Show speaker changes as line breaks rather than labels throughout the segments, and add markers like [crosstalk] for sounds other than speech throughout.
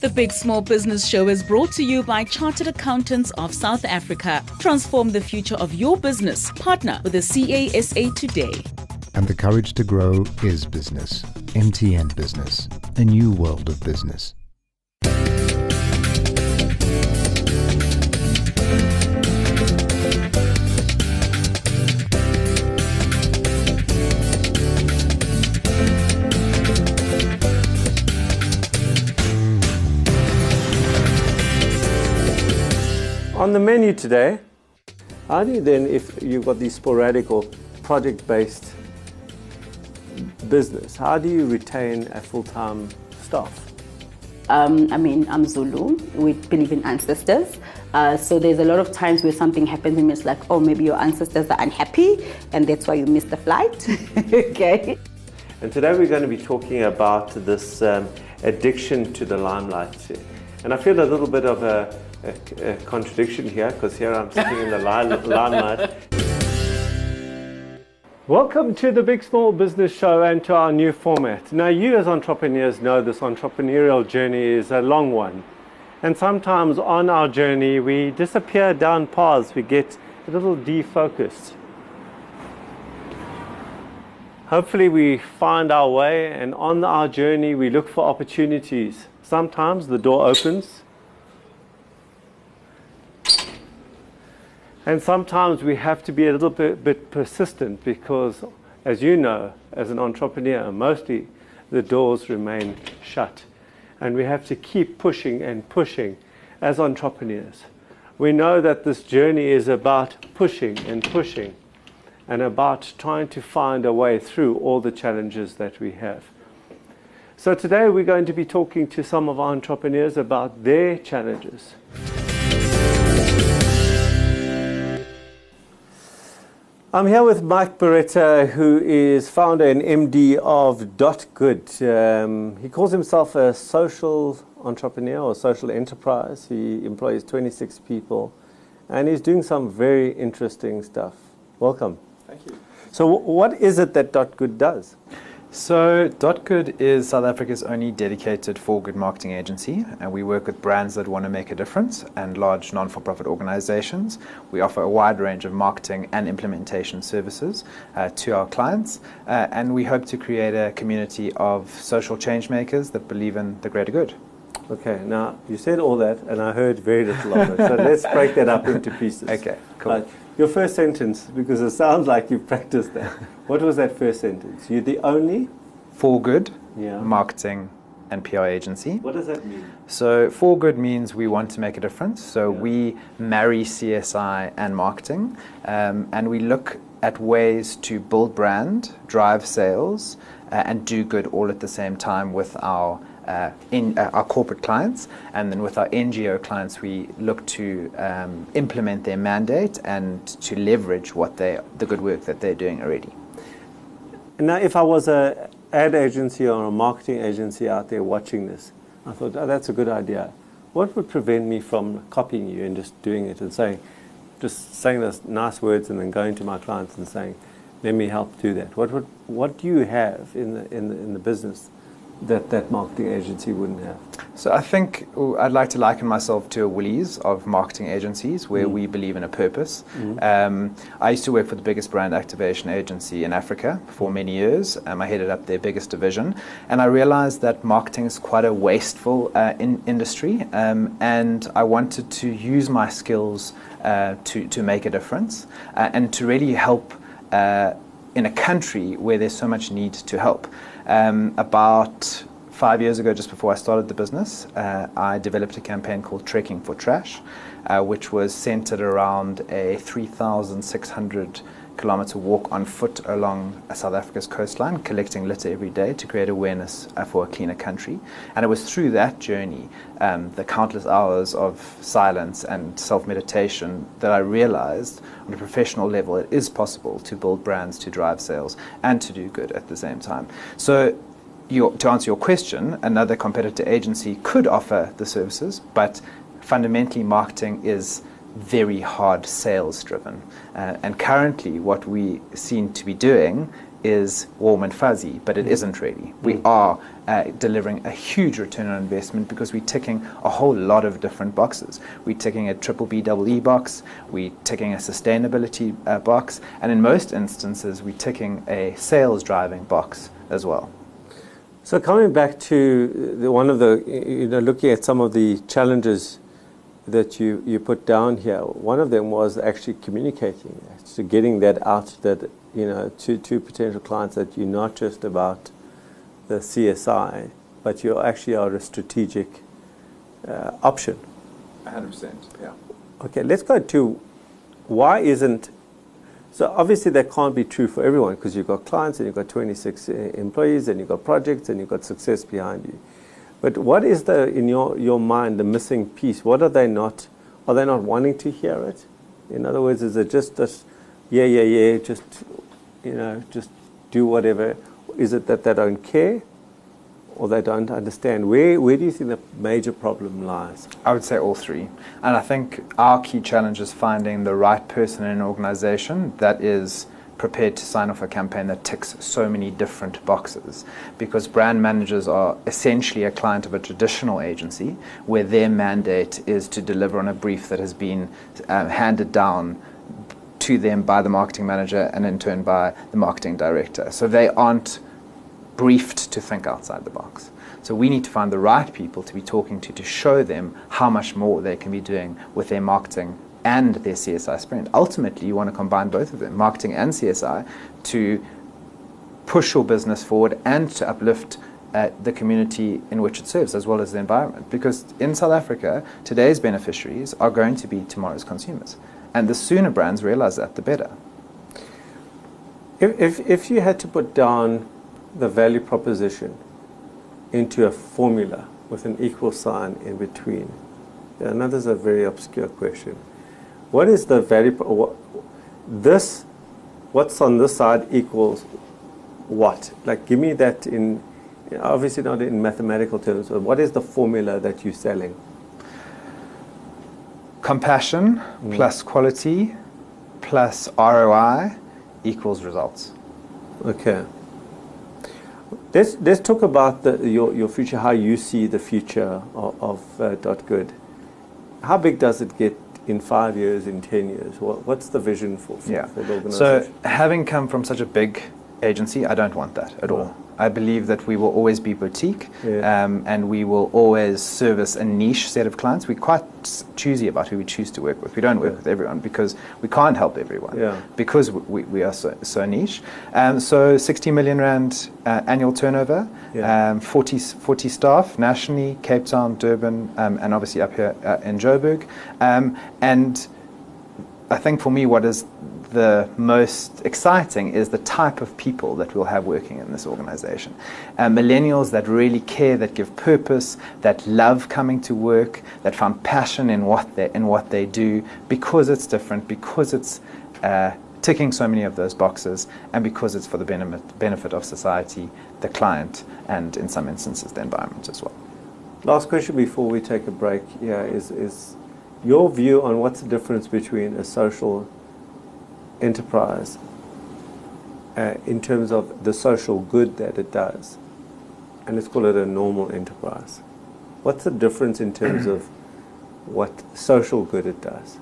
The Big Small Business Show is brought to you by Chartered Accountants of South Africa. Transform the future of your business. Partner with the CASA today.
And the courage to grow is business. MTN Business, a new world of business.
On the menu today, how do you then, if you've got these sporadic or project-based business, how do you retain a full-time staff?
Um, I mean, I'm Zulu. We believe in ancestors. Uh, so there's a lot of times where something happens and it's like, oh, maybe your ancestors are unhappy and that's why you missed the flight. [laughs] okay.
And today we're going to be talking about this um, addiction to the limelight. And I feel a little bit of a a, a contradiction here because here I'm sitting in the limelight. Welcome to the Big Small Business Show and to our new format. Now, you as entrepreneurs know this entrepreneurial journey is a long one. And sometimes on our journey, we disappear down paths, we get a little defocused. Hopefully, we find our way, and on our journey, we look for opportunities. Sometimes the door opens, And sometimes we have to be a little bit, bit, persistent because, as you know, as an entrepreneur, mostly the doors remain shut. And we have to keep pushing and pushing as entrepreneurs. We know that this journey is about pushing and pushing and about trying to find a way through all the challenges that we have. So today we're going to be talking to some of our entrepreneurs about their challenges. I'm here with Mike Baretta, who is founder and MD of Dot Good. Um, he calls himself a social entrepreneur or social enterprise. He employs 26 people and he's doing some very interesting stuff. Welcome.
Thank you.
So, w- what is it that Dot Good does?
So, DotGood is South Africa's only dedicated for good marketing agency, and we work with brands that want to make a difference and large non for profit organizations. We offer a wide range of marketing and implementation services uh, to our clients, uh, and we hope to create a community of social change makers that believe in the greater good.
Okay, now you said all that, and I heard very little of it. So [laughs] let's break that up into pieces.
Okay, cool. Uh,
your first sentence, because it sounds like you've practiced that. What was that first sentence? You're the only?
For good, yeah. marketing, and PR agency.
What does that mean?
So, for good means we want to make a difference. So, yeah. we marry CSI and marketing, um, and we look at ways to build brand, drive sales, uh, and do good all at the same time with our uh, in uh, our corporate clients, and then with our NGO clients, we look to um, implement their mandate and to leverage what they the good work that they're doing already.
Now, if I was a ad agency or a marketing agency out there watching this, I thought, oh, that's a good idea. What would prevent me from copying you and just doing it and saying, just saying those nice words and then going to my clients and saying, let me help do that? What would, what do you have in the in the in the business that that marketing agency wouldn't have?
So I think I'd like to liken myself to a Woolies of marketing agencies where mm. we believe in a purpose. Mm. Um, I used to work for the biggest brand activation agency in Africa for many years. Um, I headed up their biggest division, and I realized that marketing is quite a wasteful uh, in industry, um, and I wanted to use my skills uh, to, to make a difference uh, and to really help uh, in a country where there's so much need to help. Um, about five years ago, just before I started the business, uh, I developed a campaign called Trekking for Trash, uh, which was centered around a 3,600 kilometer walk on foot along South Africa's coastline, collecting litter every day to create awareness uh, for a cleaner country. And it was through that journey, um, the countless hours of silence and self meditation, that I realized on a professional level it is possible to build brands, to drive sales, and to do good at the same time. So your, to answer your question, another competitor agency could offer the services, but fundamentally, marketing is very hard sales driven. Uh, and currently, what we seem to be doing is warm and fuzzy, but it isn't really. We are uh, delivering a huge return on investment because we're ticking a whole lot of different boxes. We're ticking a triple B double E box, we're ticking a sustainability uh, box, and in most instances, we're ticking a sales driving box as well.
So coming back to the, one of the, you know, looking at some of the challenges that you, you put down here, one of them was actually communicating, so getting that out that, you know, to, to potential clients that you're not just about the CSI, but you actually are a strategic uh, option.
100%, yeah.
Okay, let's go to why isn't so obviously that can't be true for everyone because you've got clients and you've got 26 uh, employees and you've got projects and you've got success behind you. But what is the in your, your mind the missing piece? What are they not? Are they not wanting to hear it? In other words, is it just this, yeah, yeah, yeah, just you know, just do whatever? Is it that they don't care? or they don't understand? Where, where do you think the major problem lies?
I would say all three. And I think our key challenge is finding the right person in an organization that is prepared to sign off a campaign that ticks so many different boxes. Because brand managers are essentially a client of a traditional agency where their mandate is to deliver on a brief that has been uh, handed down to them by the marketing manager and in turn by the marketing director. So they aren't briefed to think outside the box. So we need to find the right people to be talking to to show them how much more they can be doing with their marketing and their CSI sprint. Ultimately, you want to combine both of them, marketing and CSI, to push your business forward and to uplift uh, the community in which it serves as well as the environment. Because in South Africa, today's beneficiaries are going to be tomorrow's consumers. And the sooner brands realize that, the better.
If, if, if you had to put down the value proposition into a formula with an equal sign in between? Yeah, now this is a very obscure question. What is the value? What, this, what's on this side equals what? Like, give me that in, obviously not in mathematical terms, but what is the formula that you're selling?
Compassion mm. plus quality plus ROI equals results.
Okay. Let's, let's talk about the, your, your future, how you see the future of, of uh, Dot Good. How big does it get in five years, in 10 years? What, what's the vision for, for,
yeah.
for the organization?
So, having come from such a big agency, I don't want that at all. I believe that we will always be boutique yeah. um, and we will always service a niche set of clients. We're quite choosy about who we choose to work with. We don't work yeah. with everyone because we can't help everyone yeah. because we, we are so, so niche. Um, so 60 million Rand uh, annual turnover, um, 40, 40 staff nationally, Cape Town, Durban, um, and obviously up here uh, in Joburg. Um, and I think for me, what is the most exciting is the type of people that we'll have working in this organization. Uh, millennials that really care, that give purpose, that love coming to work, that find passion in what they, in what they do because it's different, because it's uh, ticking so many of those boxes, and because it's for the benefit, benefit of society, the client, and in some instances, the environment as well.
Last question before we take a break yeah, is, is your view on what's the difference between a social enterprise uh, in terms of the social good that it does. And let's call it a normal enterprise. What's the difference in terms of what social good it does?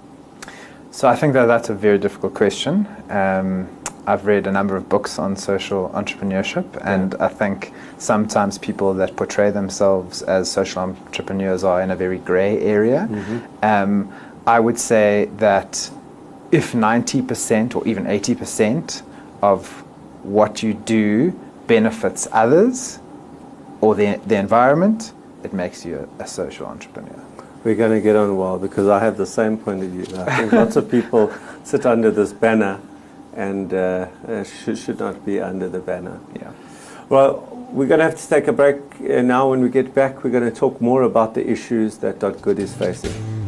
So I think that that's a very difficult question. Um, I've read a number of books on social entrepreneurship, and yeah. I think sometimes people that portray themselves as social entrepreneurs are in a very grey area. Mm-hmm. Um, I would say that if 90% or even 80% of what you do benefits others or the, the environment, it makes you a, a social entrepreneur.
We're going to get on well because I have the same point of view. I think lots of people [laughs] sit under this banner and uh, uh, should, should not be under the banner.
Yeah.
Well, we're going to have to take a break uh, now. When we get back, we're going to talk more about the issues that Dot Good is facing.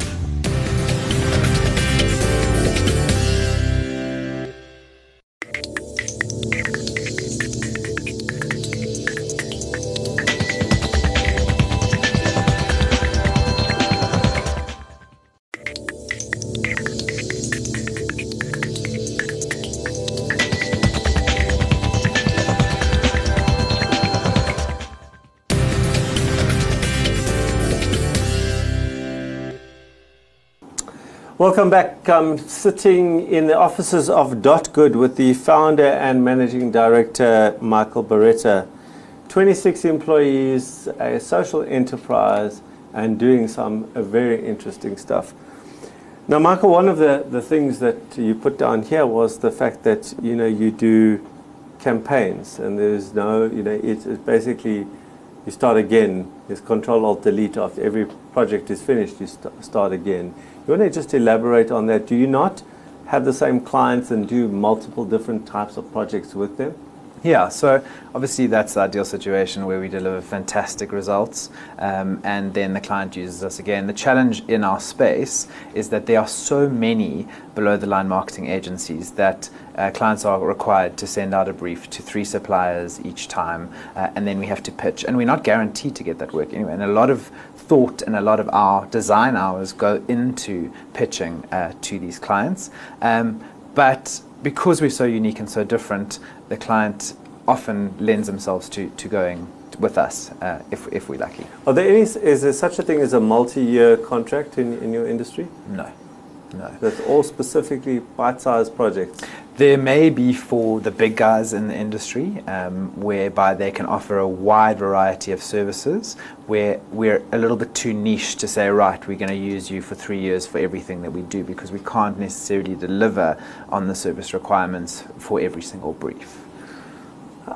Welcome back. I'm sitting in the offices of Dot Good with the founder and managing director, Michael Baretta. 26 employees, a social enterprise, and doing some uh, very interesting stuff. Now, Michael, one of the, the things that you put down here was the fact that you know you do campaigns, and there's no you know it's, it's basically you start again. There's Control Alt Delete after every project is finished. You st- start again. You want to just elaborate on that? Do you not have the same clients and do multiple different types of projects with them?
Yeah, so obviously that's the ideal situation where we deliver fantastic results um, and then the client uses us again. The challenge in our space is that there are so many below the line marketing agencies that uh, clients are required to send out a brief to three suppliers each time uh, and then we have to pitch. And we're not guaranteed to get that work anyway. And a lot of thought and a lot of our design hours go into pitching uh, to these clients. Um, but because we're so unique and so different, the client often lends themselves to, to going with us uh, if, if we're lucky.
Are there any, is there such a thing as a multi-year contract in, in your industry?
No, no.
That's all specifically bite-sized projects.
There may be for the big guys in the industry, um, whereby they can offer a wide variety of services, where we're a little bit too niche to say, right, we're going to use you for three years for everything that we do, because we can't necessarily deliver on the service requirements for every single brief.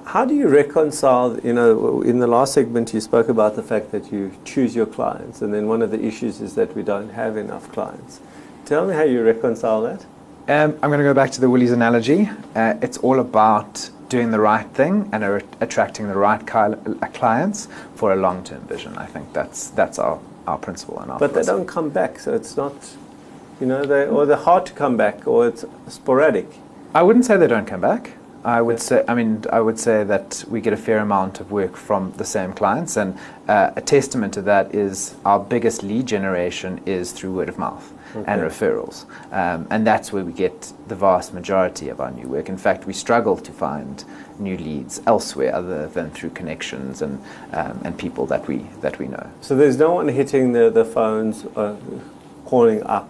How do you reconcile, you know, in the last segment you spoke about the fact that you choose your clients, and then one of the issues is that we don't have enough clients. Tell me how you reconcile that.
Um, I'm going to go back to the Woolies analogy. Uh, it's all about doing the right thing and are attracting the right uh, clients for a long-term vision. I think that's that's our, our principle and our.
But philosophy. they don't come back, so it's not, you know, they or they're hard to come back, or it's sporadic.
I wouldn't say they don't come back. I would say, I mean, I would say that we get a fair amount of work from the same clients, and uh, a testament to that is our biggest lead generation is through word of mouth okay. and referrals. Um, and that's where we get the vast majority of our new work. In fact, we struggle to find new leads elsewhere other than through connections and, um, and people that we, that we know.
So there's no one hitting the, the phones, uh, calling up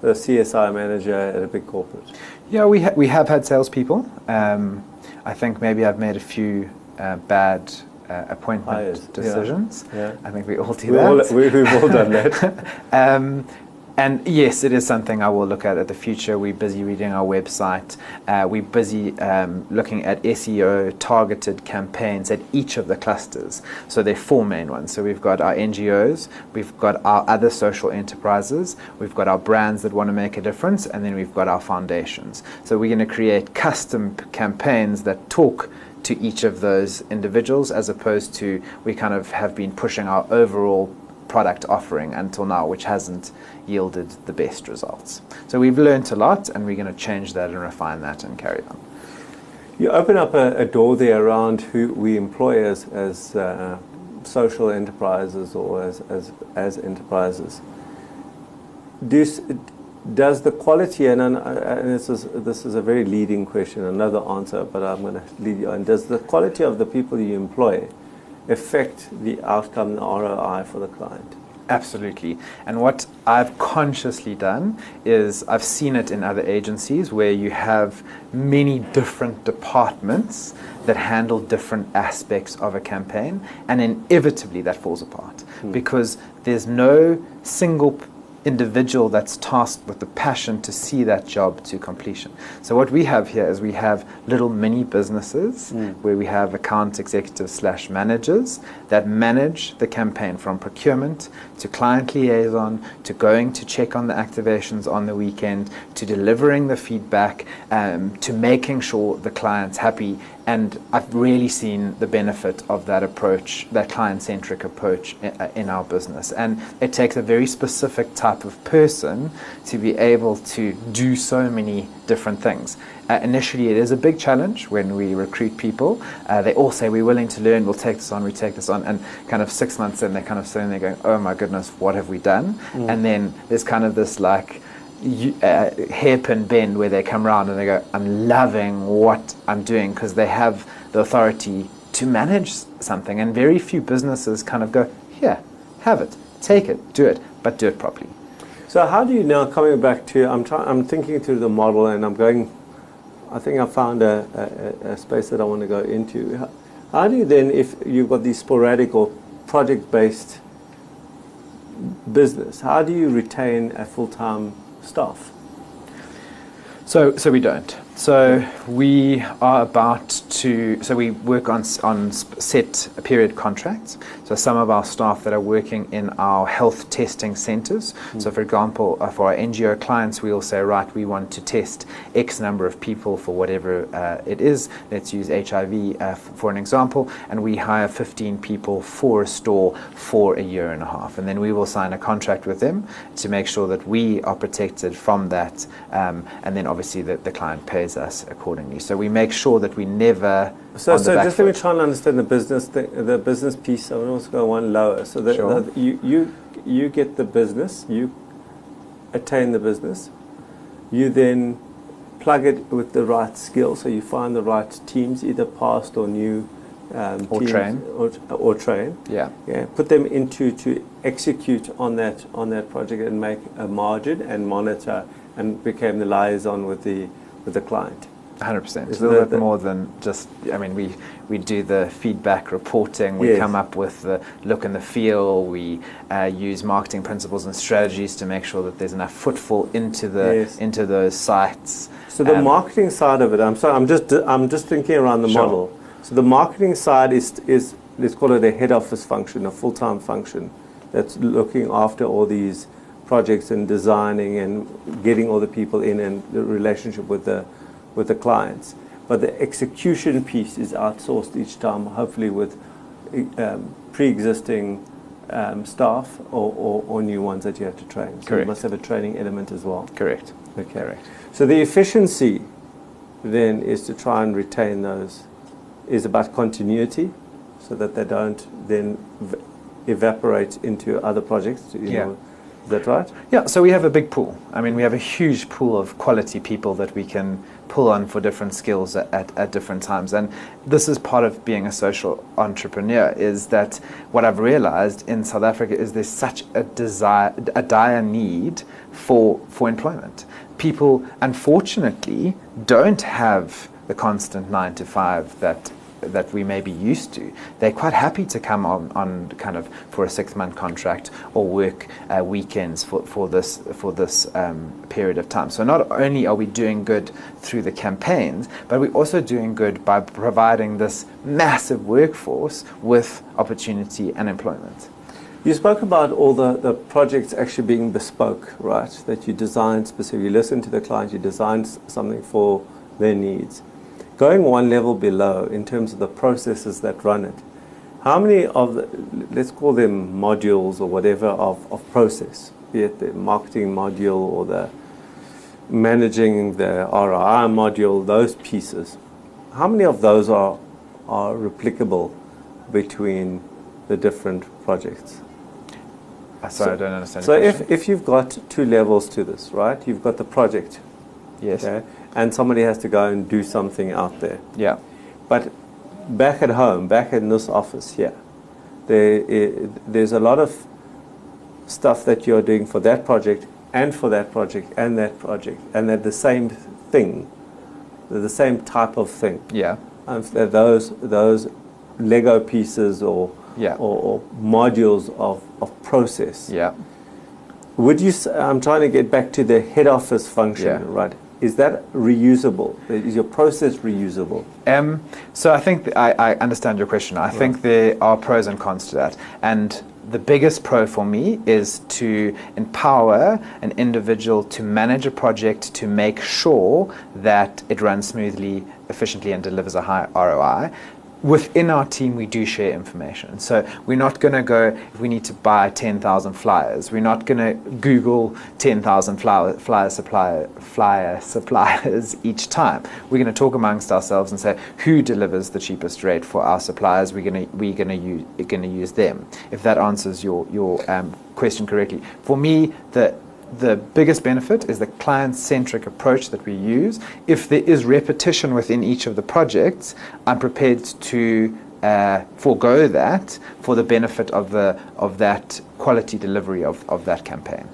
the CSI manager at a big corporate?
Yeah, we, ha- we have had salespeople. Um, I think maybe I've made a few uh, bad uh, appointment Hires. decisions. Yeah. yeah. I think we all do we that.
All, we, have all done that. [laughs]
um, and yes, it is something I will look at at the future. We're busy reading our website. Uh, we're busy um, looking at SEO targeted campaigns at each of the clusters. So there are four main ones. So we've got our NGOs, we've got our other social enterprises, we've got our brands that want to make a difference, and then we've got our foundations. So we're going to create custom campaigns that talk to each of those individuals as opposed to we kind of have been pushing our overall product offering until now, which hasn't yielded the best results. So we've learned a lot, and we're going to change that and refine that and carry on.
You open up a, a door there around who we employ as, as uh, social enterprises or as, as, as enterprises. Do you, does the quality, and, and, this, is, this is a very leading question, another answer, but I'm going to lead you on. Does the quality of the people you employ affect the outcome, the ROI for the client?
Absolutely. And what I've consciously done is I've seen it in other agencies where you have many different departments that handle different aspects of a campaign, and inevitably that falls apart hmm. because there's no single individual that's tasked with the passion to see that job to completion. So what we have here is we have little mini businesses mm. where we have account executives slash managers that manage the campaign from procurement to client liaison to going to check on the activations on the weekend to delivering the feedback um, to making sure the client's happy and I've really seen the benefit of that approach, that client centric approach uh, in our business. And it takes a very specific type of person to be able to do so many different things. Uh, initially, it is a big challenge when we recruit people. Uh, they all say, We're willing to learn, we'll take this on, we take this on. And kind of six months in, they're kind of sitting there going, Oh my goodness, what have we done? Mm. And then there's kind of this like, uh, hairpin bend where they come around and they go, I'm loving what I'm doing because they have the authority to manage something. And very few businesses kind of go, here, have it, take it, do it, but do it properly.
So how do you now coming back to? I'm trying. I'm thinking through the model, and I'm going. I think I found a, a, a space that I want to go into. How, how do you then, if you've got these sporadic or project-based business, how do you retain a full-time staff?
So, so we don't. So we are about to. So we work on on set period contracts. So some of our staff that are working in our health testing centres. Mm. So for example, uh, for our NGO clients, we'll say, right, we want to test X number of people for whatever uh, it is. Let's use HIV uh, for an example, and we hire 15 people for a store for a year and a half, and then we will sign a contract with them to make sure that we are protected from that, um, and then obviously the, the client pays us accordingly. So we make sure that we never.
So, so just let me try and understand the business the, the business piece. I want to go one lower. So that, sure. you you you get the business, you attain the business, you then plug it with the right skills. So you find the right teams, either past or new.
Um, or train
or, or train
yeah
yeah put them into to execute on that on that project and make a margin and monitor and became the liaison with the with the client.
100%. It's a little bit more than just, I mean, we, we do the feedback reporting, we yes. come up with the look and the feel, we uh, use marketing principles and strategies to make sure that there's enough footfall into, the, yes. into those sites.
So the um, marketing side of it, I'm sorry, I'm just, I'm just thinking around the sure. model. So the marketing side is, is, let's call it a head office function, a full-time function that's looking after all these projects and designing and getting all the people in and the relationship with the with the clients. But the execution piece is outsourced each time, hopefully with um, pre-existing um, staff or, or, or, new ones that you have to train. So
Correct.
you must have a training element as well.
Correct.
Okay. Correct. So the efficiency then is to try and retain those, is about continuity so that they don't then v- evaporate into other projects. You
yeah.
Know, is that right?
Yeah, so we have a big pool. I mean, we have a huge pool of quality people that we can pull on for different skills at, at, at, different times. And this is part of being a social entrepreneur, is that what I've realized in South Africa is there's such a desire, a dire need for, for employment. People, unfortunately, don't have the constant nine to five that that we may be used to, they're quite happy to come on, on kind of for a six month contract or work uh, weekends for, for this for this um, period of time. So not only are we doing good through the campaigns, but we're also doing good by providing this massive workforce with opportunity and employment.
You spoke about all the, the projects actually being bespoke, right? That you designed specifically, you listen to the client, you designed something for their needs going one level below in terms of the processes that run it, how many of the, let's call them modules or whatever of, of process, be it the marketing module or the managing the ROI module, those pieces, how many of those are, are replicable between the different projects?
Uh, sorry, so, I don't understand.
So if, if you've got two levels to this, right? You've got the project.
Yes. Okay?
And somebody has to go and do something out there.
Yeah.
But back at home, back in this office here, there, there's a lot of stuff that you're doing for that project and for that project and that project, and they're the same thing, they're the same type of thing.
Yeah.
Um, and those those Lego pieces or
yeah.
or, or, modules of, of process.
Yeah.
Would you? I'm trying to get back to the head office function, yeah. right? Is that reusable? Is your process reusable?
Um, so I think th- I, I, understand your question. I right. think there are pros and cons to that. And the biggest pro for me is to empower an individual to manage a project to make sure that it runs smoothly, efficiently, and delivers a high ROI within our team, we do share information. So we're not going to go, if we need to buy 10,000 flyers, we're not going to Google 10,000 flyer, flyer, supplier, flyer suppliers [laughs] each time. We're going to talk amongst ourselves and say, who delivers the cheapest rate for our suppliers? We're going to, we're going to, use, going to use them. If that answers your, your um, question correctly. For me, the the biggest benefit is the client centric approach that we use. If there is repetition within each of the projects, I'm prepared to uh, forego that for the benefit of, the, of that quality delivery of, of that campaign.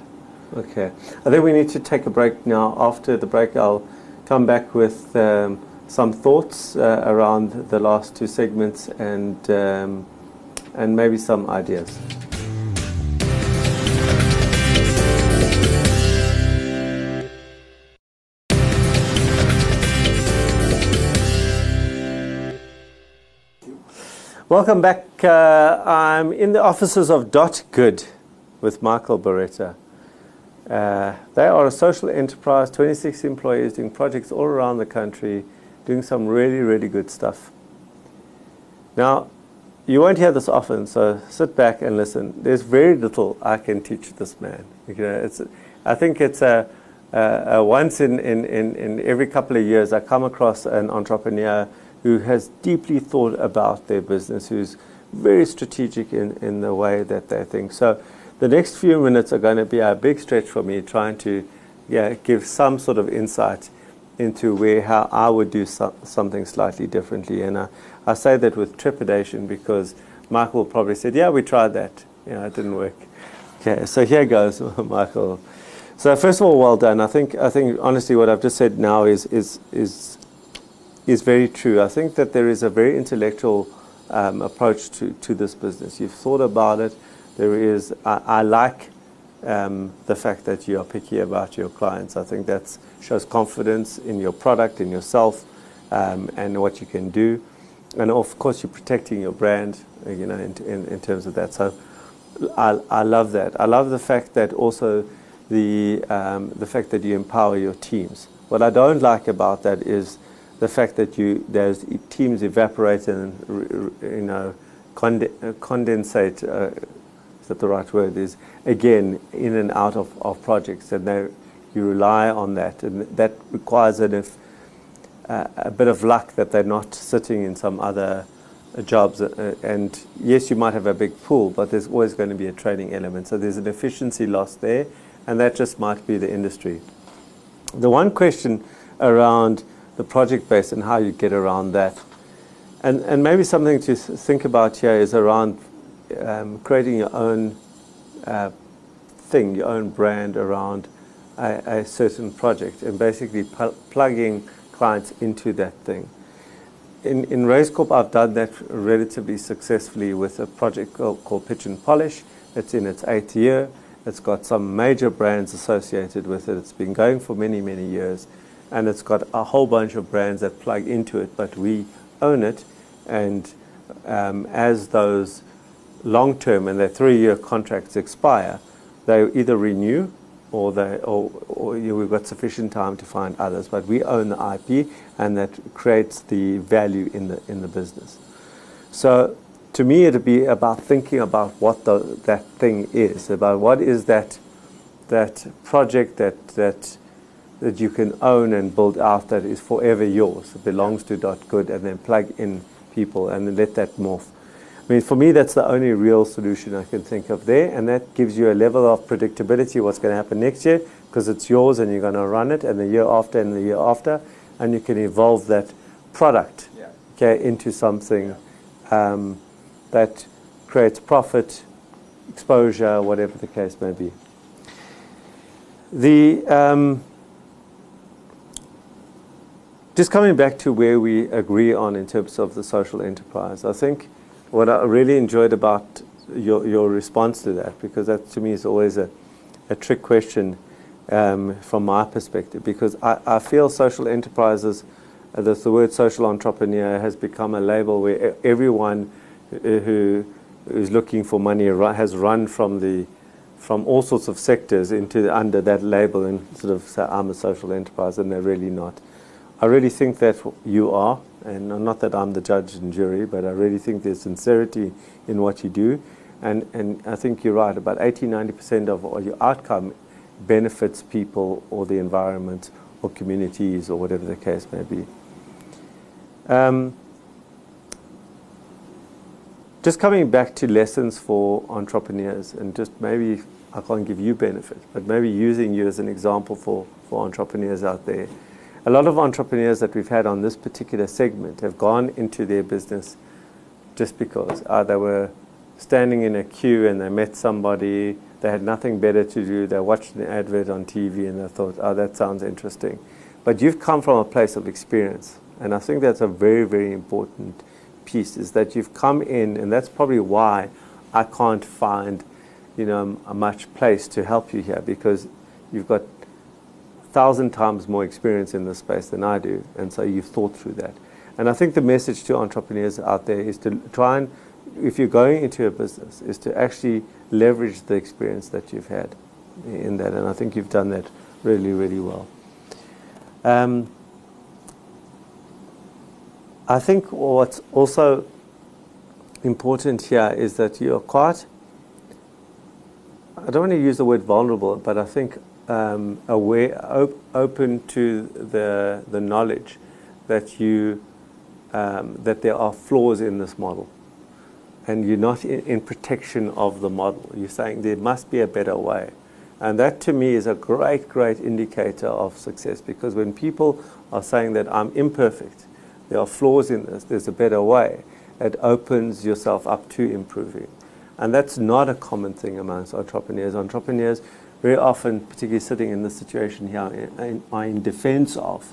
Okay. I think we need to take a break now. After the break, I'll come back with um, some thoughts uh, around the last two segments and um, and maybe some ideas. Welcome back. Uh, I'm in the offices of Dot Good with Michael Baretta. Uh, they are a social enterprise, 26 employees doing projects all around the country, doing some really, really good stuff. Now, you won't hear this often, so sit back and listen. There's very little I can teach this man. You know, it's, I think it's a, a, a once in, in, in, in every couple of years I come across an entrepreneur who has deeply thought about their business, who's very strategic in, in the way that they think. So the next few minutes are going to be a big stretch for me trying to yeah, give some sort of insight into where how I would do so, something slightly differently. And I, I say that with trepidation because Michael probably said, yeah, we tried that. Yeah, it didn't work. Okay, so here goes, [laughs] Michael. So first of all, well done. I think I think honestly, what I've just said now is is is is very true. I think that there is a very intellectual um, approach to, to this business. You've thought about it. There is, I, I like um, the fact that you are picky about your clients. I think that shows confidence in your product, in yourself, um, and what you can do. And of course, you're protecting your brand, you know, in, in, in terms of that. So I, I love that. I love the fact that also the, um, the fact that you empower your teams. What I don't like about that is the fact that you there's teams evaporate and you know conde condensate uh, is that the right word is again in and out of, of projects. And they you rely on that. And that requires an if, uh, a bit of luck that they're not sitting in some other uh, jobs and yes you might have a big pool but there's always going to be a training element. So there's an efficiency loss there and that just might be the industry. The one question around the project base and how you get around that. And, and maybe something to think about here is around um, creating your own uh, thing, your own brand around a, a certain project and basically pl plugging clients into that thing. In, in Raizcorp, I've done that relatively successfully with a project called, called Pitch and Polish. It's in its eighth year. It's got some major brands associated with it. It's been going for many, many years and it's got a whole bunch of brands that plug into it, but we own it. And um, as those long term and their three year contracts expire, they either renew or, they, or, or you know, we've got sufficient time to find others. But we own the IP, and that creates the value in the, in the business. So to me, it'd be about thinking about what the, that thing is, about what is that, that project that, that that you can own and build out that is forever yours. It belongs to Dot Good and then plug in people and let that morph. I mean, for me, that's the only real solution I can think of there, and that gives you a level of predictability what's going to happen next year because it's yours and you're going to run it, and the year after and the year after, and you can evolve that product yeah. okay, into something yeah. um, that creates profit, exposure, whatever the case may be. The um, just coming back to where we agree on in terms of the social enterprise, I think what I really enjoyed about your, your response to that, because that to me is always a, a trick question um, from my perspective, because I, I feel social enterprises, uh, the, the word social entrepreneur has become a label where everyone who is looking for money has run from the from all sorts of sectors into under that label and sort of say I'm a social enterprise, and they're really not. I really think that you are, and not that I'm the judge and jury, but I really think there's sincerity in what you do. And, and I think you're right, about 80 90% of your outcome benefits people or the environment or communities or whatever the case may be. Um, just coming back to lessons for entrepreneurs, and just maybe I can't give you benefit, but maybe using you as an example for, for entrepreneurs out there a lot of entrepreneurs that we've had on this particular segment have gone into their business just because uh, they were standing in a queue and they met somebody they had nothing better to do. They watched an advert on TV and they thought, oh, that sounds interesting. But you've come from a place of experience. And I think that's a very, very important piece is that you've come in, and that's probably why I can't find, you know, a much place to help you here because you've got thousand times more experience in this space than I do, and so you've thought through that. And I think the message to entrepreneurs out there is to try and, if you're going into a business, is to actually leverage the experience that you've had in that. And I think you've done that really, really well. Um, I think what's also important here is that you're quite, I don't want to use the word vulnerable, but I think um, aware, op- open to the, the knowledge that, you, um, that there are flaws in this model. And you're not in, in protection of the model. You're saying there must be a better way. And that to me is a great, great indicator of success because when people are saying that I'm imperfect, there are flaws in this, there's a better way, it opens yourself up to improving. And that's not a common thing amongst entrepreneurs. Entrepreneurs, very often, particularly sitting in this situation here, are in defense of,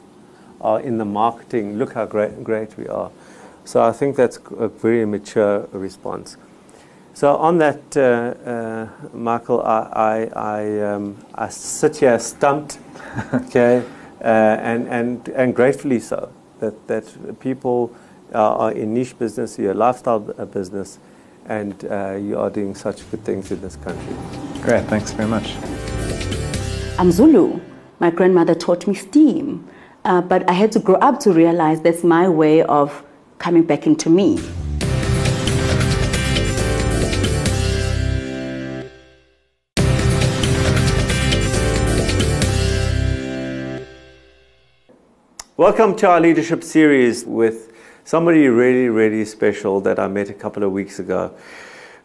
are in the marketing, look how great, great we are. So I think that's a very mature response. So on that, uh, uh, Michael, I, I, I, um, I, sit here stumped, [laughs] okay, uh, and, and, and gratefully so that, that people are in niche business, you're a lifestyle business, and uh, you are doing such good things in this country.
Great, thanks very much.
I'm Zulu. My grandmother taught me steam, uh, but I had to grow up to realize that's my way of coming back into me.
Welcome to our leadership series with somebody really, really special that I met a couple of weeks ago.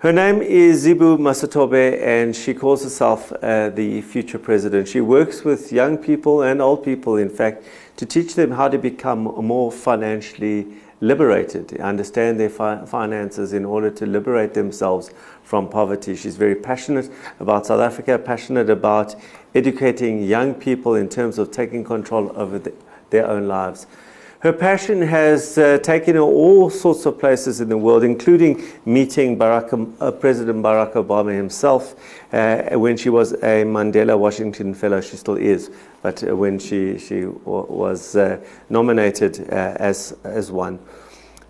Her name is Zibu Masotobe, and she calls herself uh, the future president. She works with young people and old people, in fact, to teach them how to become more financially liberated, understand their fi- finances in order to liberate themselves from poverty. She's very passionate about South Africa, passionate about educating young people in terms of taking control over the, their own lives. Her passion has uh, taken her all sorts of places in the world, including meeting Barack, uh, President Barack Obama himself uh, when she was a Mandela Washington Fellow. She still is, but uh, when she, she was uh, nominated uh, as, as one.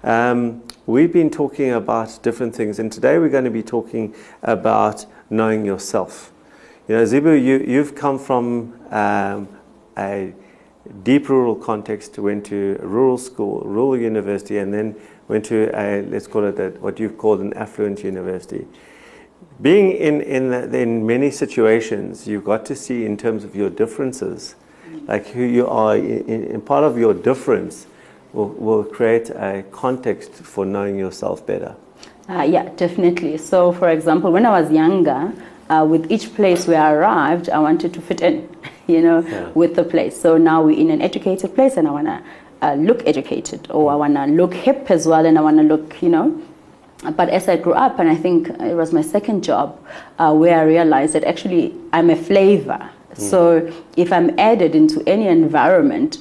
Um, we've been talking about different things, and today we're going to be talking about knowing yourself. You know, Zibu, you, you've come from um, a deep rural context, went to a rural school, rural university, and then went to a, let's call it a, what you've called an affluent university. Being in, in, in many situations, you've got to see in terms of your differences, like who you are, in, in part of your difference will, will create a context for knowing yourself better.
Uh, yeah, definitely. So, for example, when I was younger, uh, with each place where I arrived, I wanted to fit in, [laughs] [laughs] you know, yeah. with the place. So now we're in an educated place and I want to uh, look educated or I want to look hip as well and I want to look, you know. But as I grew up, and I think it was my second job, uh, where I realized that actually I'm a flavor. Mm. So if I'm added into any environment,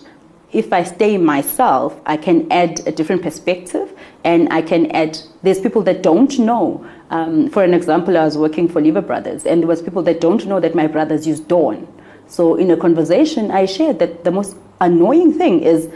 if I stay myself, I can add a different perspective and I can add, there's people that don't know. Um, for an example, I was working for Lever Brothers and there was people that don't know that my brothers use Dawn. So in a conversation, I shared that the most annoying thing is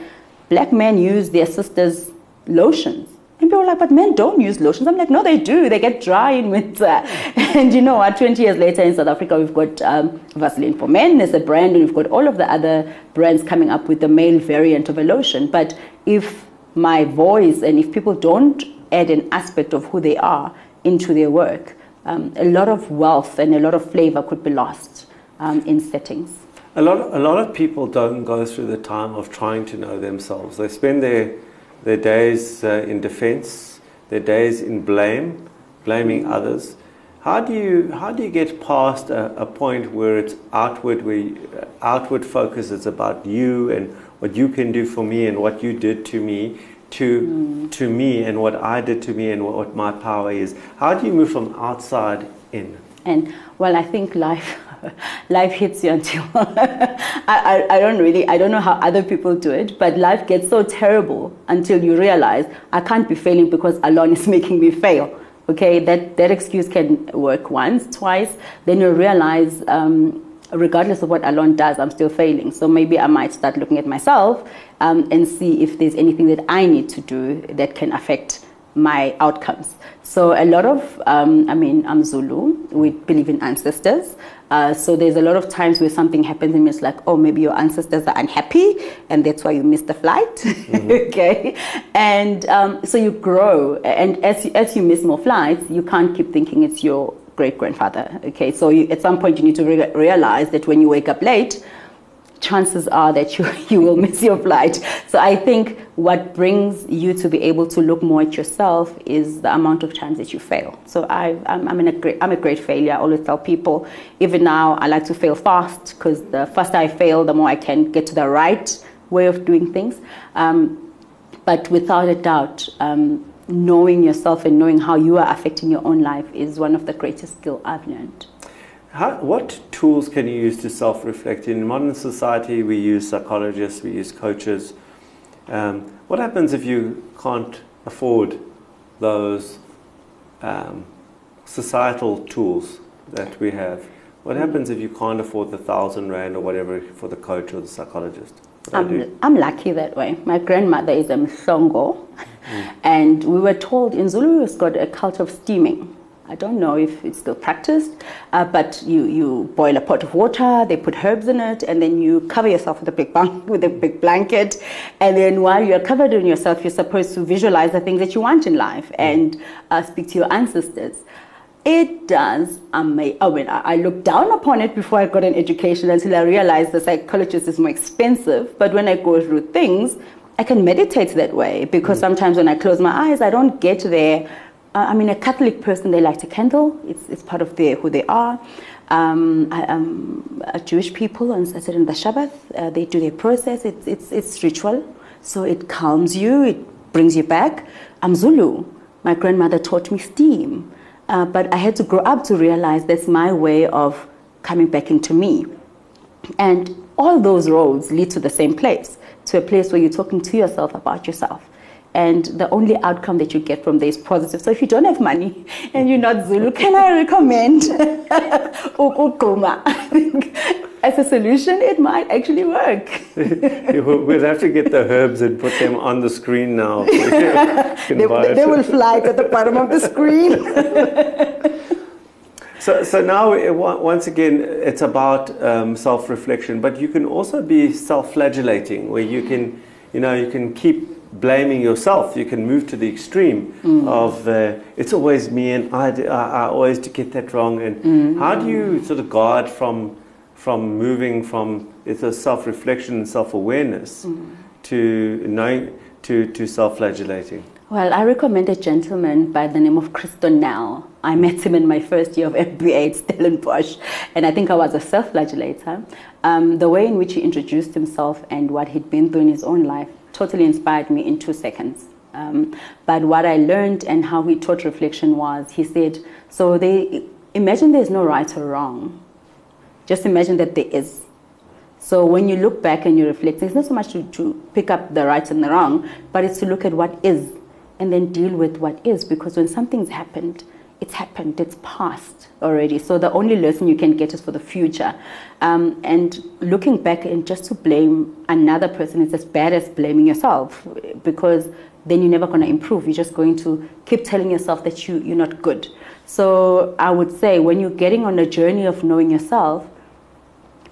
black men use their sisters' lotions. And people are like, but men don't use lotions. I'm like, no, they do. They get dry in winter. [laughs] and you know what? 20 years later in South Africa, we've got um, Vaseline for men as a brand, and we've got all of the other brands coming up with the male variant of a lotion. But if my voice and if people don't add an aspect of who they are into their work, um, a lot of wealth and a lot of flavor could be lost um, in settings.
A lot, of, a lot of people don't go through the time of trying to know themselves. They spend their their days uh, in defense, their days in blame, blaming others. How do you, how do you get past a, a point where it's outward, where you, uh, outward focus is about you and what you can do for me and what you did to me, to, mm. to me and what I did to me and what, what my power is? How do you move from outside in?
And well, I think life [laughs] life hits you until [laughs] I, I, I don't really I don't know how other people do it, but life gets so terrible until you realize I can't be failing because alone is [laughs] making me fail. Okay, that that excuse can work once, twice, then you realize. Um, regardless of what alone does, I'm still failing. So maybe I might start looking at myself um, and see if there's anything that I need to do that can affect my outcomes. So a lot of, um, I mean, I'm Zulu. We believe in ancestors. Uh, so there's a lot of times where something happens and it's like, oh, maybe your ancestors are unhappy and that's why you missed the flight. Mm-hmm. [laughs] okay. And um, so you grow. And as you, as you miss more flights, you can't keep thinking it's your great grandfather. Okay. So you, at some point you need to re- realize that when you wake up late, chances are that you, [laughs] you will miss your flight. So I think what brings you to be able to look more at yourself is the amount of times that you fail. So I, I'm, I'm, a great, I'm a great failure. I always tell people, even now, I like to fail fast because the faster I fail, the more I can get to the right way of doing things. Um, but without a doubt, um, knowing yourself and knowing how you are affecting your own life is one of the greatest skills I've learned.
How, what tools can you use to self reflect? In modern society, we use psychologists, we use coaches. Um, what happens if you can't afford those um, societal tools that we have? What happens if you can't afford the thousand rand or whatever for the coach or the psychologist?
I'm, I'm lucky that way. My grandmother is a msongo, mm. and we were told in Zulu it's got a culture of steaming. I don't know if it's still practiced, uh, but you, you boil a pot of water, they put herbs in it, and then you cover yourself with a big [laughs] with a big blanket, and then while you're covered in yourself, you're supposed to visualize the things that you want in life and uh, speak to your ancestors. It does amazing. Oh, I mean, I looked down upon it before I got an education until I realized the psychologist is more expensive. But when I go through things, I can meditate that way because mm. sometimes when I close my eyes, I don't get there uh, I mean, a Catholic person, they light a candle. It's, it's part of their, who they are. Um, um, Jewish people, on certain the Shabbat, uh, they do their process. It's, it's, it's ritual. So it calms you, it brings you back. I'm Zulu. My grandmother taught me steam. Uh, but I had to grow up to realize that's my way of coming back into me. And all those roads lead to the same place, to a place where you're talking to yourself about yourself and the only outcome that you get from there is positive. So if you don't have money [laughs] and you're not Zulu, can I recommend [laughs] Ukukuma? [laughs] As a solution, it might actually work.
we'll have to get the herbs and put them on the screen now.
they, they will fly to the bottom of the screen.
So, so now, once again, it's about um, self-reflection, but you can also be self-flagellating, where you can, you know, you can keep blaming yourself, you can move to the extreme mm. of uh, it's always me and I, I, I always get that wrong. And mm. how do you sort of guard from from moving from it's a self reflection and self awareness mm. to knowing to, to self flagellating?
Well, I recommend a gentleman by the name of Chris Now. I met him in my first year of MBA at Stellenbosch, and I think I was a self flagellator. Um, the way in which he introduced himself and what he'd been through in his own life totally inspired me in two seconds. Um, but what I learned and how he taught reflection was he said, so they imagine there's no right or wrong. Just imagine that there is. So when you look back and you reflect, it's not so much to, to pick up the right and the wrong, but it's to look at what is and then deal with what is. Because when something's happened, it's happened, it's past already. So the only lesson you can get is for the future. Um, and looking back and just to blame another person is as bad as blaming yourself because then you're never going to improve. You're just going to keep telling yourself that you, you're not good. So I would say when you're getting on a journey of knowing yourself,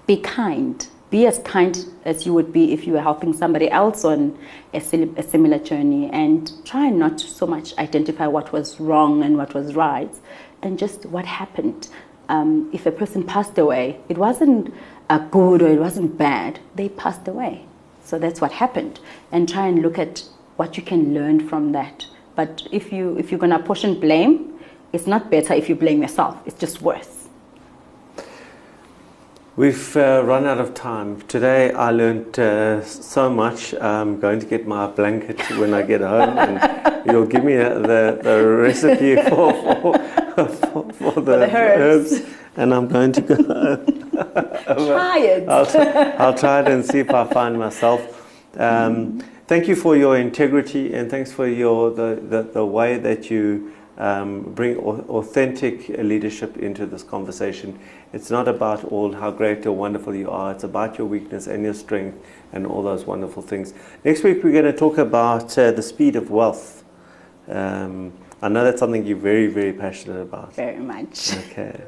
be kind be as kind as you would be if you were helping somebody else on a, similar journey and try not so much identify what was wrong and what was right and just what happened. Um, if a person passed away, it wasn't a good or it wasn't bad, they passed away. So that's what happened. And try and look at what you can learn from that. But if, you, if you're going to portion blame, it's not better if you blame yourself, it's just worse.
We've uh, run out of time. Today I learned uh, so much. I'm going to get my blanket when I get home, and you'll give me a, the, the recipe [laughs] for, for, for, for the,
the herbs.
and I'm going to go. [laughs]
Try it.
I'll, try, I'll try it and see if I find myself. Um, thank you for your integrity and thanks for your the, the, the way that you um, bring authentic leadership into this conversation. It's not about all how great or wonderful you are. It's about your weakness and your strength and all those wonderful things. Next week we're going to talk about uh, the speed of wealth. Um, I know that's something you're very very passionate about.
Very much.
Okay.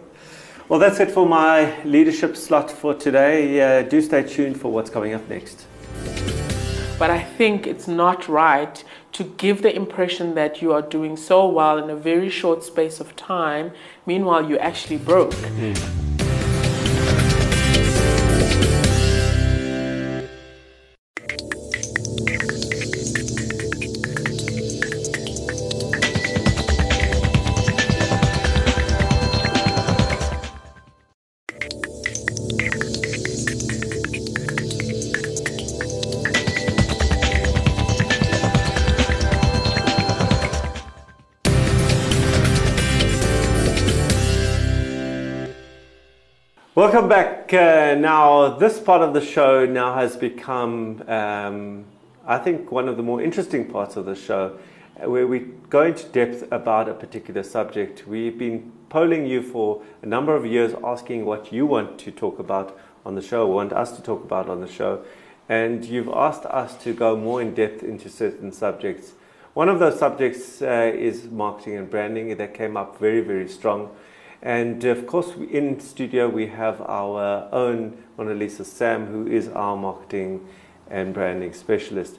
Well, that's it for my leadership slot for today. Uh, do stay tuned for what's coming up next.
But I think it's not right to give the impression that you are doing so well in a very short space of time, meanwhile, you're actually broke.
Welcome back. Uh, now, this part of the show now has become, um, I think, one of the more interesting parts of the show, where we go into depth about a particular subject. We've been polling you for a number of years, asking what you want to talk about on the show, want us to talk about on the show, and you've asked us to go more in depth into certain subjects. One of those subjects uh, is marketing and branding. That came up very, very strong. And of course, in studio, we have our own Monalisa Sam, who is our marketing and branding specialist.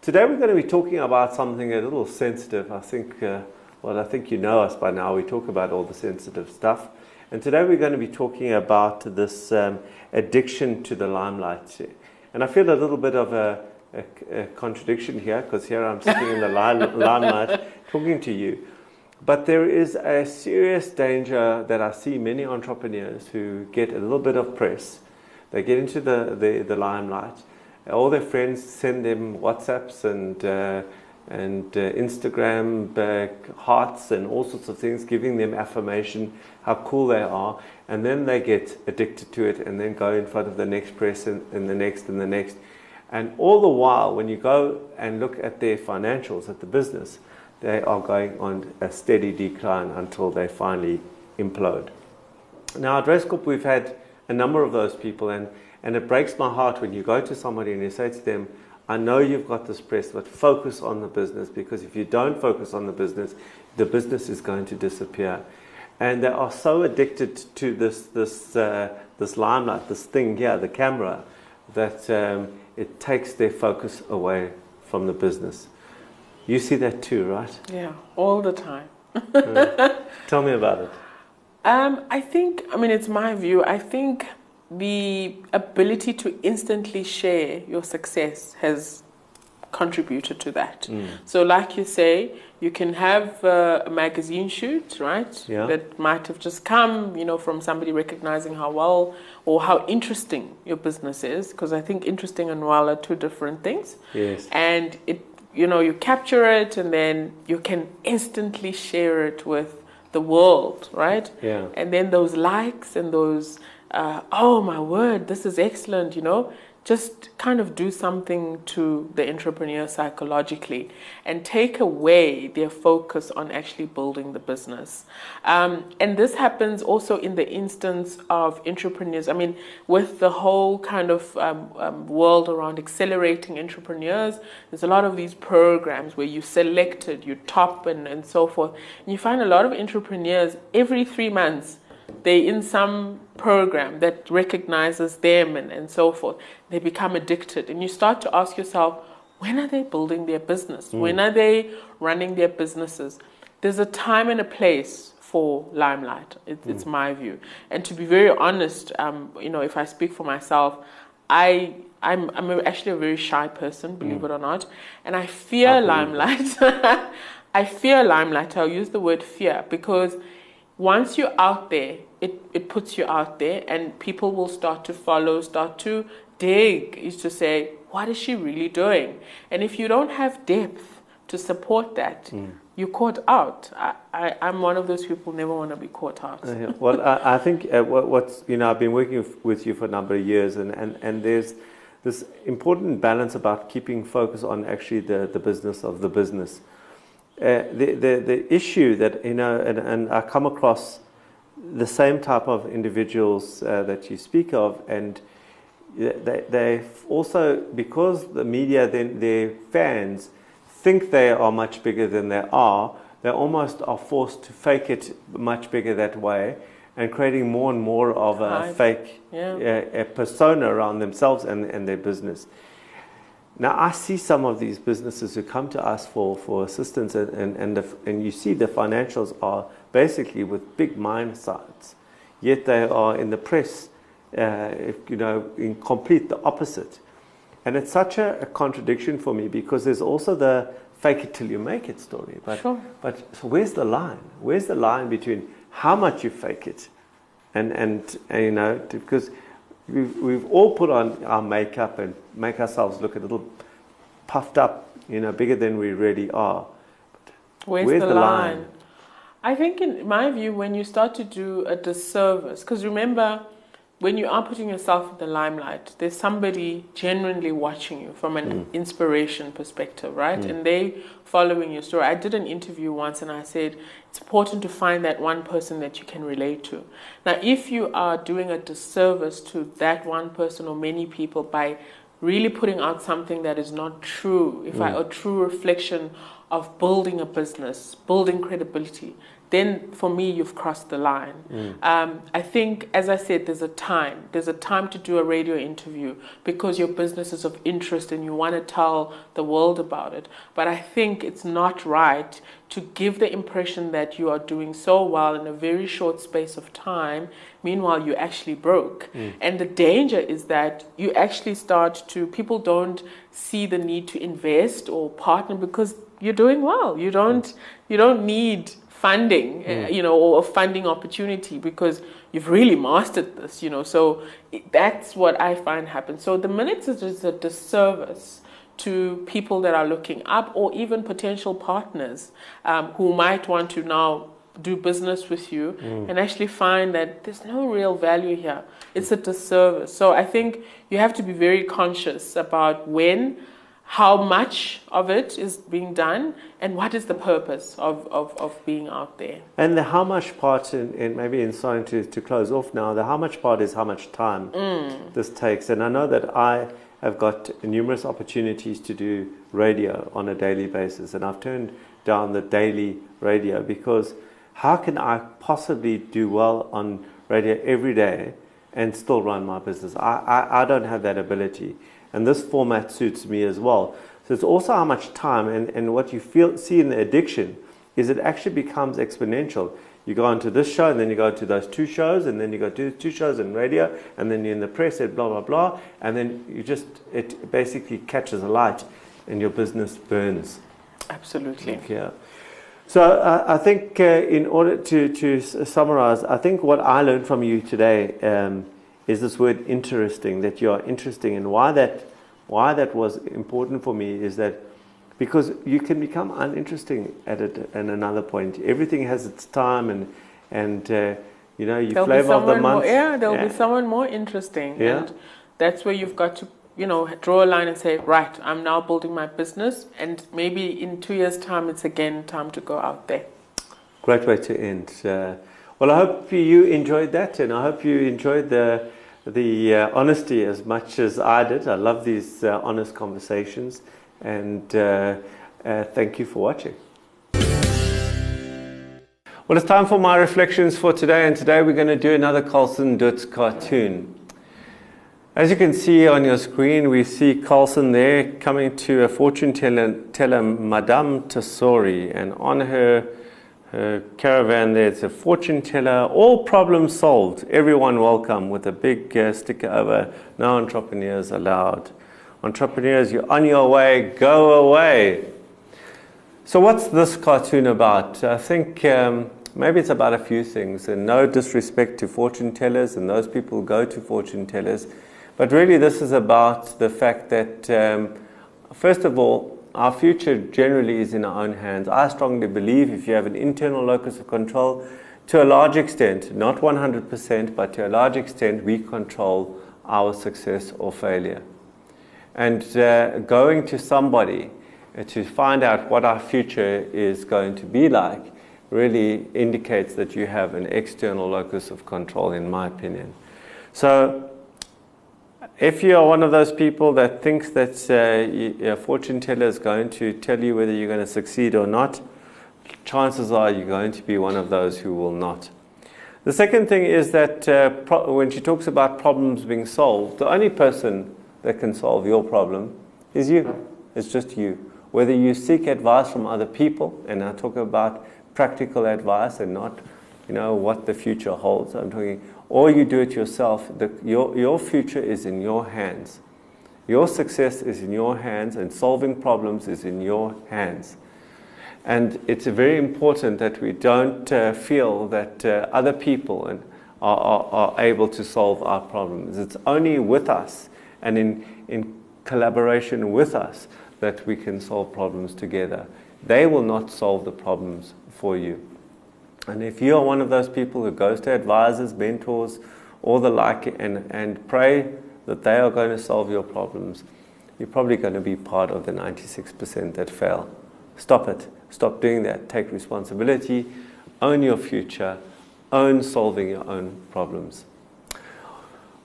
Today, we're going to be talking about something a little sensitive. I think, uh, well, I think you know us by now. We talk about all the sensitive stuff. And today, we're going to be talking about this um, addiction to the limelight. And I feel a little bit of a, a, a contradiction here because here I'm sitting in the lime- [laughs] limelight talking to you. But there is a serious danger that I see many entrepreneurs who get a little bit of press. They get into the, the, the limelight. All their friends send them WhatsApps and, uh, and uh, Instagram uh, hearts and all sorts of things, giving them affirmation, how cool they are. And then they get addicted to it and then go in front of the next press and, and the next and the next. And all the while, when you go and look at their financials at the business, they are going on a steady decline until they finally implode. Now, at Raizcorp, we've had a number of those people, and, and it breaks my heart when you go to somebody and you say to them, I know you've got this press, but focus on the business because if you don't focus on the business, the business is going to disappear. And they are so addicted to this, this, uh, this limelight, this thing here, the camera, that um, it takes their focus away from the business. You see that too, right?
Yeah, all the time.
Tell me about it.
Um, I think, I mean, it's my view. I think the ability to instantly share your success has contributed to that. So, like you say, you can have uh, a magazine shoot, right?
Yeah.
That might have just come, you know, from somebody recognizing how well or how interesting your business is, because I think interesting and well are two different things.
Yes.
And it, you know, you capture it and then you can instantly share it with the world, right?
Yeah.
And then those likes and those, uh, oh my word, this is excellent, you know, just kind of do something to the entrepreneur psychologically and take away their focus on actually building the business. Um, and this happens also in the instance of entrepreneurs. I mean, with the whole kind of um, um, world around accelerating entrepreneurs, there's a lot of these programs where you selected, you top, and, and so forth. And you find a lot of entrepreneurs every three months they're in some program that recognizes them and, and so forth. They become addicted. And you start to ask yourself, when are they building their business? When are they running their businesses? There's a time and a place for limelight. It, It's my view. And to be very honest, um, you know, if I speak for myself, I I'm I'm actually a very shy person, believe it or not, and I fear limelight. [laughs] I fear limelight. I'll use the word fear because once you're out there, it, it puts you out there, and people will start to follow, start to dig, is to say, what is she really doing? And if you don't have depth to support that, you're caught out. I, I, I'm one of those people who never want to be caught out.
Uh. Well, I, I think uh, what, what's, you know, I've been working with, with you for a number of years, and, and, and there's this important balance about keeping focus on actually the, the business of the business. Uh, the, the, the issue that, you know, and, and I come across the same type of individuals uh, that you speak of, and they, they also, because the media, then their fans think they are much bigger than they are, they almost are forced to fake it much bigger that way and creating more and more of a fake
Yeah.
a, a persona around themselves and, and their business. Now, I see some of these businesses who come to us for, for assistance, and, and, and, the, and you see the financials are basically with big minesides, yet they are in the press, uh, you know, in complete the opposite. And it's such a, a contradiction for me because there's also the fake it till you make it story. But,
Sure.
but so where's the line? Where's the line between how much you fake it and, and, and you know, because we've, we've all put on our makeup and make ourselves look a little puffed up, you know, bigger than we really are.
Where's,
Where's
the,
the
line?
line?
I think, in my view, when you start to do a disservice, because remember, when you are putting yourself in the limelight, there's somebody genuinely watching you from an hmm. inspiration perspective, right? Hmm. And they following your story. I did an interview once and I said it's important to find that one person that you can relate to. Now, if you are doing a disservice to that one person or many people by really putting out something that is not true, if I, hmm. a true reflection of building a business, building credibility, then for me, you've crossed the line. Um, I think, as I said, there's a time. There's a time to do a radio interview because your business is of interest and you want to tell the world about it. But I think it's not right to give the impression that you are doing so well in a very short space of time. Meanwhile, you actually broke. And the danger is that you actually start to, people don't see the need to invest or partner because you're doing well. You don't, you don't need funding, uh, you know, or a funding opportunity because you've really mastered this, you know. So it, that's what I find happens. So the minutes is just a disservice to people that are looking up or even potential partners um, who might want to now do business with you and actually find that there's no real value here. It's a disservice. So I think you have to be very conscious about when, how much of it is being done, and what is the purpose of, of, of being out there.
And the how much part, in, in maybe in starting to, to close off now, the how much part is how much time mm. this takes. And I know that I have got numerous opportunities to do radio on a daily basis, and I've turned down the daily radio because how can I possibly do well on radio every day and still run my business? I, I, I don't have that ability. And this format suits me as well. So it's also how much time and, and what you feel see in the addiction is it actually becomes exponential. You go onto this show, and then you go to those two shows, and then you go to two shows in radio, and then you're in the press, and blah blah blah, and then you just it basically catches a light, and your business burns.
Absolutely.
Yeah. So uh, I think uh, in order to to s- summarize, I think what I learned from you today um, is this word interesting. That you are interesting, and why that why that was important for me is that because you can become uninteresting at it at another point. Everything has its time, and and uh, you know you
There'll
flavor of the
someone more,
month.
yeah, there'll
Yeah.
be someone more interesting.
Yeah.
And that's where you've got to, you know, draw a line and say, right, I'm now building my business, and maybe in two years' time, it's again time to go out there.
Great way to end. Uh, well, I hope you enjoyed that, and I hope you enjoyed the the uh, honesty as much as I did. I love these uh, honest conversations, and uh, uh, thank you for watching. Well, it's time for my reflections for today, and today we're going to do another Carlson Dutz cartoon. As you can see on your screen, we see Carlson there coming to a fortune teller, teller Madame Tessori, and on her, her caravan there, it's a fortune teller, all problems solved, everyone welcome, with a big uh, sticker over, no entrepreneurs allowed. Entrepreneurs, you're on your way, go away. So, what's this cartoon about? I think um, maybe it's about a few things, and no disrespect to fortune tellers and those people who go to fortune tellers, but really, this is about the fact that, um, first of all, our future generally is in our own hands. I strongly believe if you have an internal locus of control, to a large extent, not 100%, but to a large extent, we control our success or failure. And uh, going to somebody uh, to find out what our future is going to be like really indicates that you have an external locus of control, in my opinion. So, if you are one of those people that thinks that uh, a fortune teller is going to tell you whether you're going to succeed or not, chances are you're going to be one of those who will not. The second thing is that uh, pro- when she talks about problems being solved, the only person that can solve your problem is you. It's just you. Whether you seek advice from other people, and I talk about practical advice and not, you know, what the future holds. I'm talking, or you do it yourself. The, your, your future is in your hands. Your success is in your hands, and solving problems is in your hands. And it's very important that we don't uh, feel that uh, other people are, are, are, able to solve our problems. It's only with us and in, in collaboration with us that we can solve problems together. They will not solve the problems for you. And if you are one of those people who goes to advisors, mentors, or the like, and, and pray that they are going to solve your problems, you're probably going to be part of the 96% that fail. Stop it. Stop doing that. Take responsibility. Own your future. Own solving your own problems.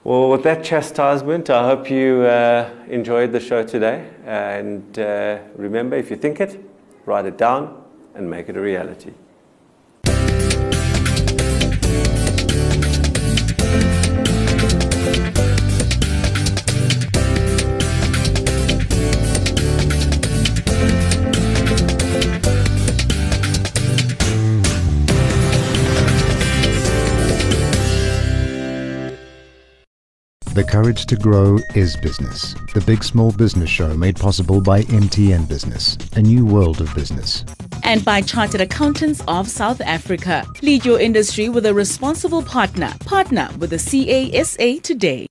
Well, with that chastisement, I hope you uh, enjoyed the show today. And uh, remember, if you think it, write it down and make it a reality.
The Courage to Grow is Business, the big small business show made possible by MTN Business, a new world of business.
And by Chartered Accountants of South Africa. Lead your industry with a responsible partner. Partner with the CASA today.